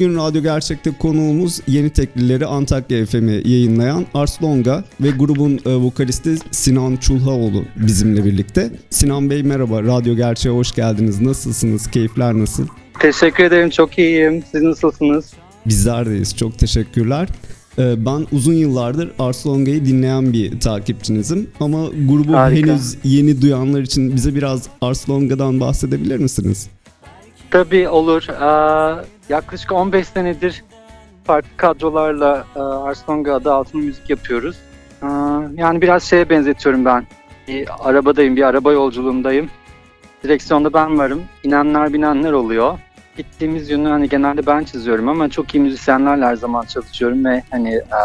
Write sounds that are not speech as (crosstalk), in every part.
Bugün Radyo Gerçek'te konuğumuz Yeni Teklileri Antakya FM'i yayınlayan Ars Longa ve grubun e, vokalisti Sinan Çulhaoğlu bizimle birlikte. Sinan Bey merhaba, Radyo Gerçek'e hoş geldiniz. Nasılsınız? Keyifler nasıl? Teşekkür ederim, çok iyiyim. Siz nasılsınız? Bizler deyiz, çok teşekkürler. E, ben uzun yıllardır Ars Longa'yı dinleyen bir takipçinizim ama grubu Harika. henüz yeni duyanlar için bize biraz Ars Longa'dan bahsedebilir misiniz? Tabii olur. Ee, yaklaşık 15 senedir farklı kadrolarla e, Arslonga adı altında müzik yapıyoruz. Ee, yani biraz şeye benzetiyorum ben. Bir arabadayım, bir araba yolculuğundayım. Direksiyonda ben varım. İnenler binenler oluyor. Gittiğimiz yönü hani genelde ben çiziyorum ama çok iyi müzisyenlerle her zaman çalışıyorum ve hani e,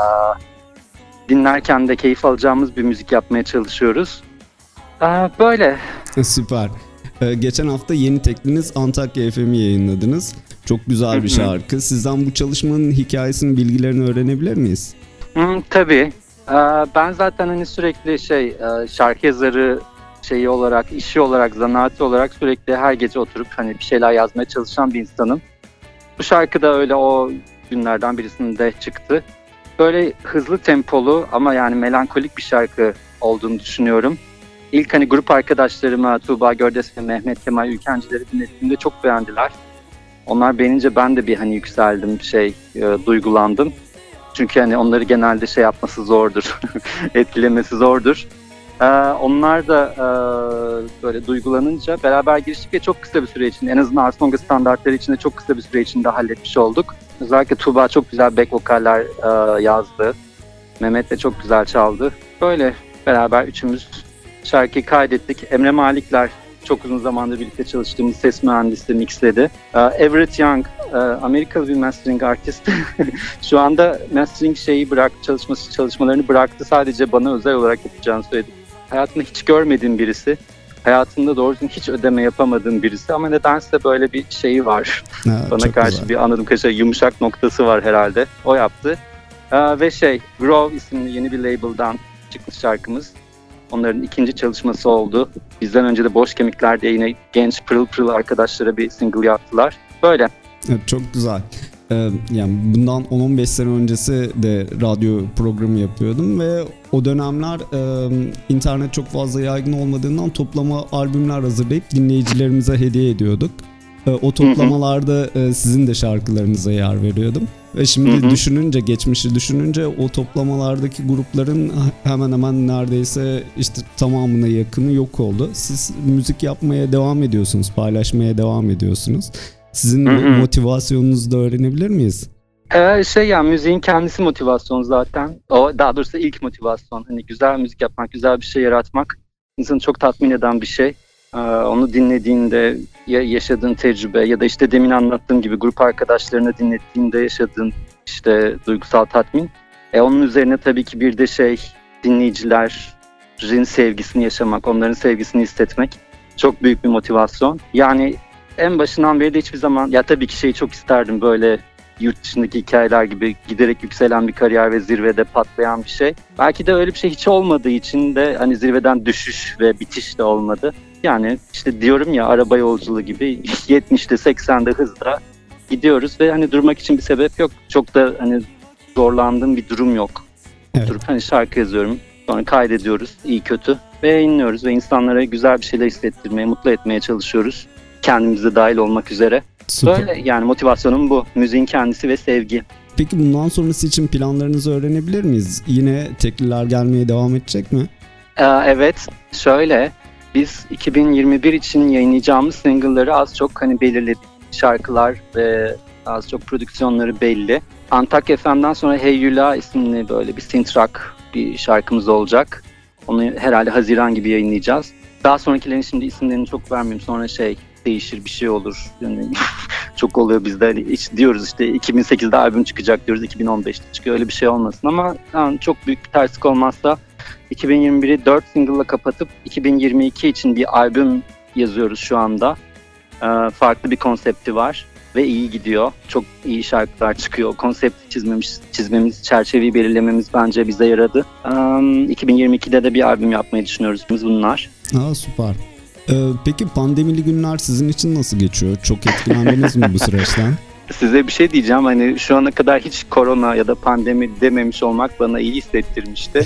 dinlerken de keyif alacağımız bir müzik yapmaya çalışıyoruz. E, böyle. Süper. Ee, geçen hafta yeni tekliniz Antakya FM'i yayınladınız. Çok güzel bir şarkı. Sizden bu çalışmanın hikayesinin bilgilerini öğrenebilir miyiz? Hı, tabii. Ee, ben zaten hani sürekli şey e, şarkı yazarı şeyi olarak, işi olarak, zanaati olarak sürekli her gece oturup hani bir şeyler yazmaya çalışan bir insanım. Bu şarkı da öyle o günlerden birisinde çıktı. Böyle hızlı tempolu ama yani melankolik bir şarkı olduğunu düşünüyorum. İlk hani grup arkadaşlarıma Tuğba Gördes ve Mehmet Kemal Ülkencileri dinlediğimde çok beğendiler. Onlar beğenince ben de bir hani yükseldim, şey e, duygulandım. Çünkü hani onları genelde şey yapması zordur, (laughs) etkilemesi zordur. Ee, onlar da e, böyle duygulanınca beraber giriştik ve çok kısa bir süre içinde en azından Arsonga standartları içinde çok kısa bir süre içinde halletmiş olduk. Özellikle Tuğba çok güzel back vokaller e, yazdı. Mehmet de çok güzel çaldı. Böyle beraber üçümüz şarkıyı kaydettik. Emre Malikler çok uzun zamandır birlikte çalıştığımız ses mühendisi mixledi. Uh, Everett Young, uh, Amerikalı bir mastering artist. (laughs) Şu anda mastering şeyi bırak, çalışması çalışmalarını bıraktı. Sadece bana özel olarak yapacağını söyledi. Hayatımda hiç görmediğim birisi. Hayatımda doğru hiç ödeme yapamadığım birisi ama nedense böyle bir şeyi var. Ha, (laughs) bana karşı güzel. bir anladığım kadarıyla yumuşak noktası var herhalde. O yaptı. Uh, ve şey, Grow isimli yeni bir label'dan çıkmış şarkımız. Onların ikinci çalışması oldu. Bizden önce de Boş Kemikler diye yine genç pırıl pırıl arkadaşlara bir single yaptılar. Böyle. Evet, çok güzel. Ee, yani bundan 10-15 sene öncesi de radyo programı yapıyordum ve o dönemler e, internet çok fazla yaygın olmadığından toplama albümler hazırlayıp dinleyicilerimize hediye ediyorduk. E, o toplamalarda e, sizin de şarkılarınıza yer veriyordum. Ve şimdi hı hı. düşününce, geçmişi düşününce o toplamalardaki grupların hemen hemen neredeyse işte tamamına yakını yok oldu. Siz müzik yapmaya devam ediyorsunuz, paylaşmaya devam ediyorsunuz. Sizin hı hı. motivasyonunuzu da öğrenebilir miyiz? Ee, şey ya müziğin kendisi motivasyon zaten. O daha doğrusu ilk motivasyon. Hani güzel müzik yapmak, güzel bir şey yaratmak insanı çok tatmin eden bir şey. Ee, onu dinlediğinde ya yaşadığın tecrübe ya da işte demin anlattığım gibi grup arkadaşlarını dinlettiğinde yaşadığın işte duygusal tatmin. E onun üzerine tabii ki bir de şey dinleyicilerin sevgisini yaşamak, onların sevgisini hissetmek çok büyük bir motivasyon. Yani en başından beri de hiçbir zaman ya tabii ki şeyi çok isterdim böyle yurt dışındaki hikayeler gibi giderek yükselen bir kariyer ve zirvede patlayan bir şey. Belki de öyle bir şey hiç olmadığı için de hani zirveden düşüş ve bitiş de olmadı. Yani işte diyorum ya araba yolculuğu gibi (laughs) 70'te 80'de hızla gidiyoruz ve hani durmak için bir sebep yok. Çok da hani zorlandığım bir durum yok. Evet. Durup hani şarkı yazıyorum. Sonra kaydediyoruz iyi kötü ve yayınlıyoruz ve insanlara güzel bir şeyler hissettirmeye, mutlu etmeye çalışıyoruz. Kendimize dahil olmak üzere. Süper. Böyle yani motivasyonum bu. Müziğin kendisi ve sevgi. Peki bundan sonrası için planlarınızı öğrenebilir miyiz? Yine tekliler gelmeye devam edecek mi? Ee, evet. Şöyle biz 2021 için yayınlayacağımız single'ları az çok hani belirledik. Şarkılar ve Az çok prodüksiyonları belli. Antakya FM'den sonra Hey Yula isimli böyle bir synth rock bir şarkımız olacak. Onu herhalde Haziran gibi yayınlayacağız. Daha sonrakilerin şimdi isimlerini çok vermeyeyim. Sonra şey değişir bir şey olur. Yani (laughs) çok oluyor bizde. Hani hiç diyoruz işte 2008'de albüm çıkacak diyoruz. 2015'te çıkıyor. Öyle bir şey olmasın ama yani çok büyük bir terslik olmazsa 2021'i 4 single'la kapatıp 2022 için bir albüm yazıyoruz şu anda. Ee, farklı bir konsepti var ve iyi gidiyor. Çok iyi şarkılar çıkıyor. Konsepti çizmemiz, çizmemiz, çerçeveyi belirlememiz bence bize yaradı. Ee, 2022'de de bir albüm yapmayı düşünüyoruz biz bunlar. Aa süper. Ee, peki pandemili günler sizin için nasıl geçiyor? Çok etkilendiniz mi bu süreçten? (laughs) Size bir şey diyeceğim hani şu ana kadar hiç korona ya da pandemi dememiş olmak bana iyi hissettirmişti.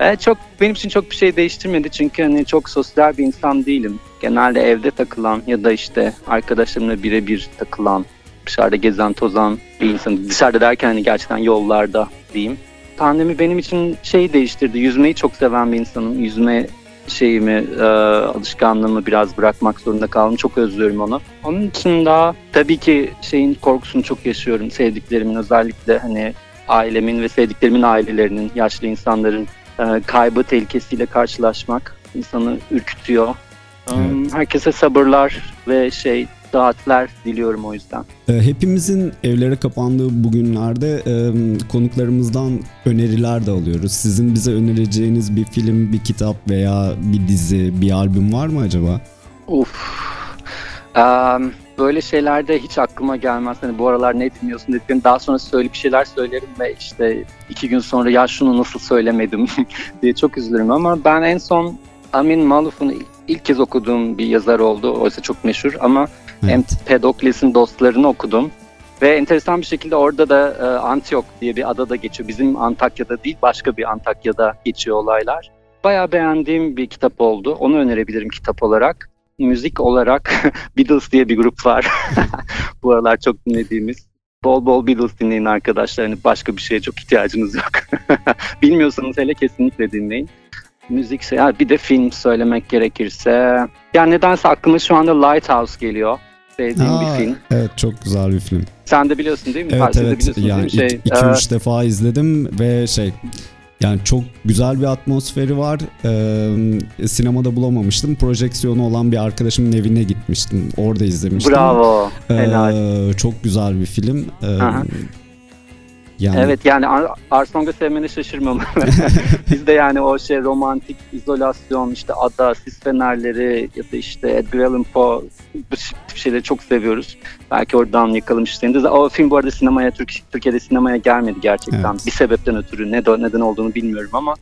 ee, (laughs) çok benim için çok bir şey değiştirmedi çünkü hani çok sosyal bir insan değilim. Genelde evde takılan ya da işte arkadaşlarımla birebir takılan, dışarıda gezen tozan bir insan. Dışarıda derken hani gerçekten yollarda diyeyim. Pandemi benim için şey değiştirdi. Yüzmeyi çok seven bir insanım. Yüzme şeyimi, e, alışkanlığımı biraz bırakmak zorunda kaldım. Çok özlüyorum onu. Onun için daha tabii ki şeyin korkusunu çok yaşıyorum. Sevdiklerimin özellikle hani ailemin ve sevdiklerimin ailelerinin, yaşlı insanların e, kaybı tehlikesiyle karşılaşmak insanı ürkütüyor. Evet. Herkese sabırlar ve şey saatler diliyorum o yüzden. Hepimizin evlere kapandığı bugünlerde konuklarımızdan öneriler de alıyoruz. Sizin bize önereceğiniz bir film, bir kitap veya bir dizi, bir albüm var mı acaba? Uf. böyle şeylerde hiç aklıma gelmez. Hani bu aralar ne dinliyorsun dediklerini daha sonra söyle bir şeyler söylerim ve işte iki gün sonra ya şunu nasıl söylemedim (laughs) diye çok üzülürüm ama ben en son Amin Maluf'un ilk kez okuduğum bir yazar oldu. Oysa çok meşhur ama evet. Empedokles'in dostlarını okudum. Ve enteresan bir şekilde orada da e, Antiyok diye bir adada geçiyor. Bizim Antakya'da değil başka bir Antakya'da geçiyor olaylar. Bayağı beğendiğim bir kitap oldu. Onu önerebilirim kitap olarak. Müzik olarak (laughs) Beatles diye bir grup var. (laughs) Bu aralar çok dinlediğimiz. Bol bol Beatles dinleyin arkadaşlar. Yani başka bir şeye çok ihtiyacınız yok. (laughs) Bilmiyorsanız hele kesinlikle dinleyin müzik şey. bir de film söylemek gerekirse. Yani nedense aklıma şu anda Lighthouse geliyor. Sevdiğim Aa, bir film. Evet çok güzel bir film. Sen de biliyorsun değil mi? Evet Parçada evet yani 2-3 şey, e... defa izledim ve şey yani çok güzel bir atmosferi var. Ee, sinemada bulamamıştım. Projeksiyonu olan bir arkadaşımın evine gitmiştim. Orada izlemiştim. Bravo. Ee, çok güzel bir film. Ee, yani... Evet yani Ar Arsong'u sevmeni şaşırmam. (laughs) (laughs) Biz de yani o şey romantik izolasyon, işte ada, sis fenerleri ya da işte Edgar Allan Poe bu şeyleri çok seviyoruz. Belki oradan yakalamışsınız. O film bu arada sinemaya, Türk, Türkiye'de sinemaya gelmedi gerçekten. Evet. Bir sebepten ötürü ne neden olduğunu bilmiyorum ama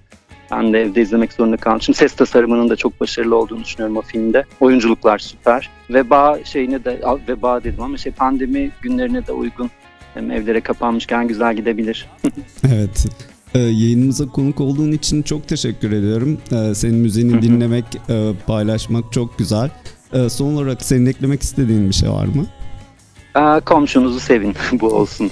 ben de evde izlemek zorunda kaldım. Şimdi ses tasarımının da çok başarılı olduğunu düşünüyorum o filmde. Oyunculuklar süper. Veba şeyine de, veba dedim ama şey pandemi günlerine de uygun hem evlere kapanmışken güzel gidebilir. (laughs) evet. Ee, yayınımıza konuk olduğun için çok teşekkür ediyorum. Ee, senin müziğini dinlemek, e, paylaşmak çok güzel. Ee, son olarak senin eklemek istediğin bir şey var mı? Ee, komşunuzu sevin, (laughs) bu olsun.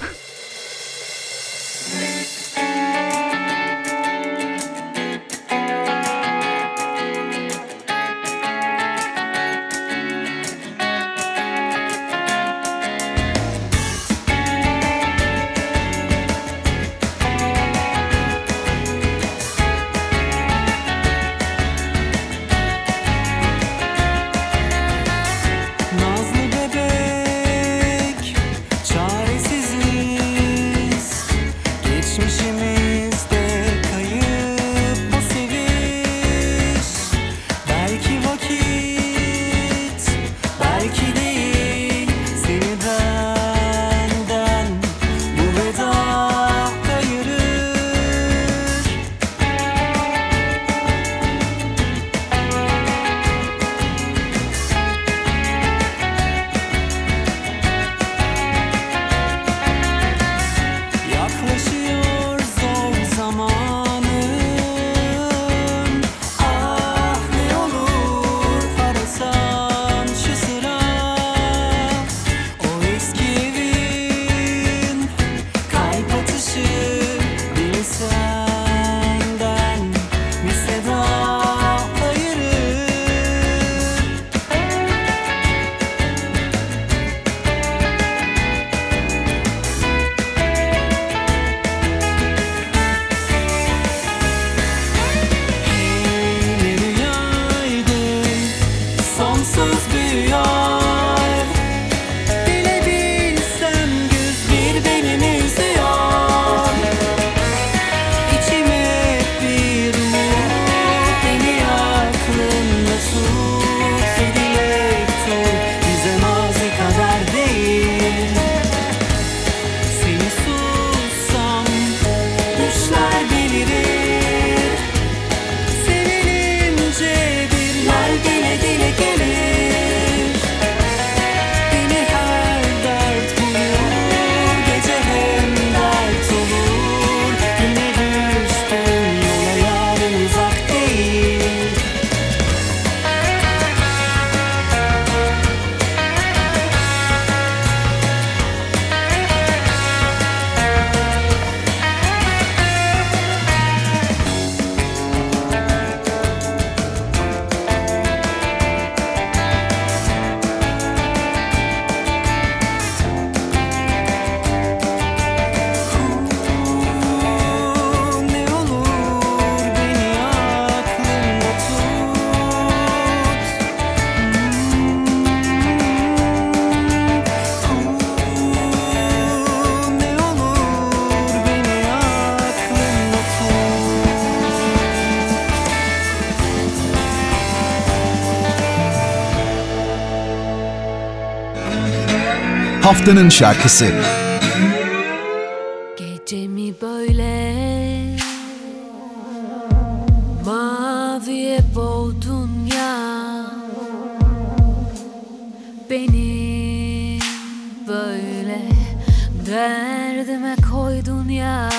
Haftanın şarkısı. Gecemi böyle maviye boğdun ya Beni böyle derdime koydun ya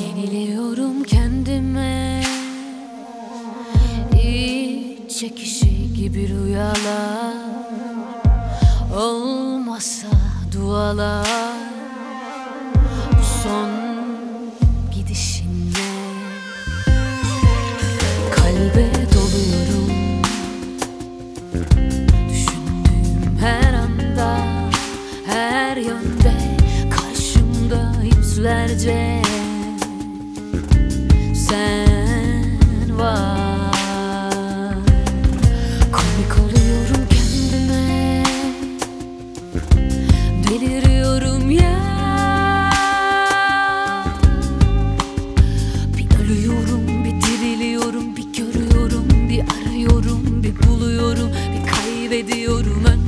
Yeniliyorum kendime İç çekişi gibi rüyalar Olmasa dualar Bu son gidişinle Kalbe doluyorum Düşündüğüm her anda Her yönde Karşımda yüzlerce. Sen Deliriyorum ya. Bir ölüyorum bir diriliyorum Bir görüyorum bir arıyorum Bir buluyorum bir kaybediyorum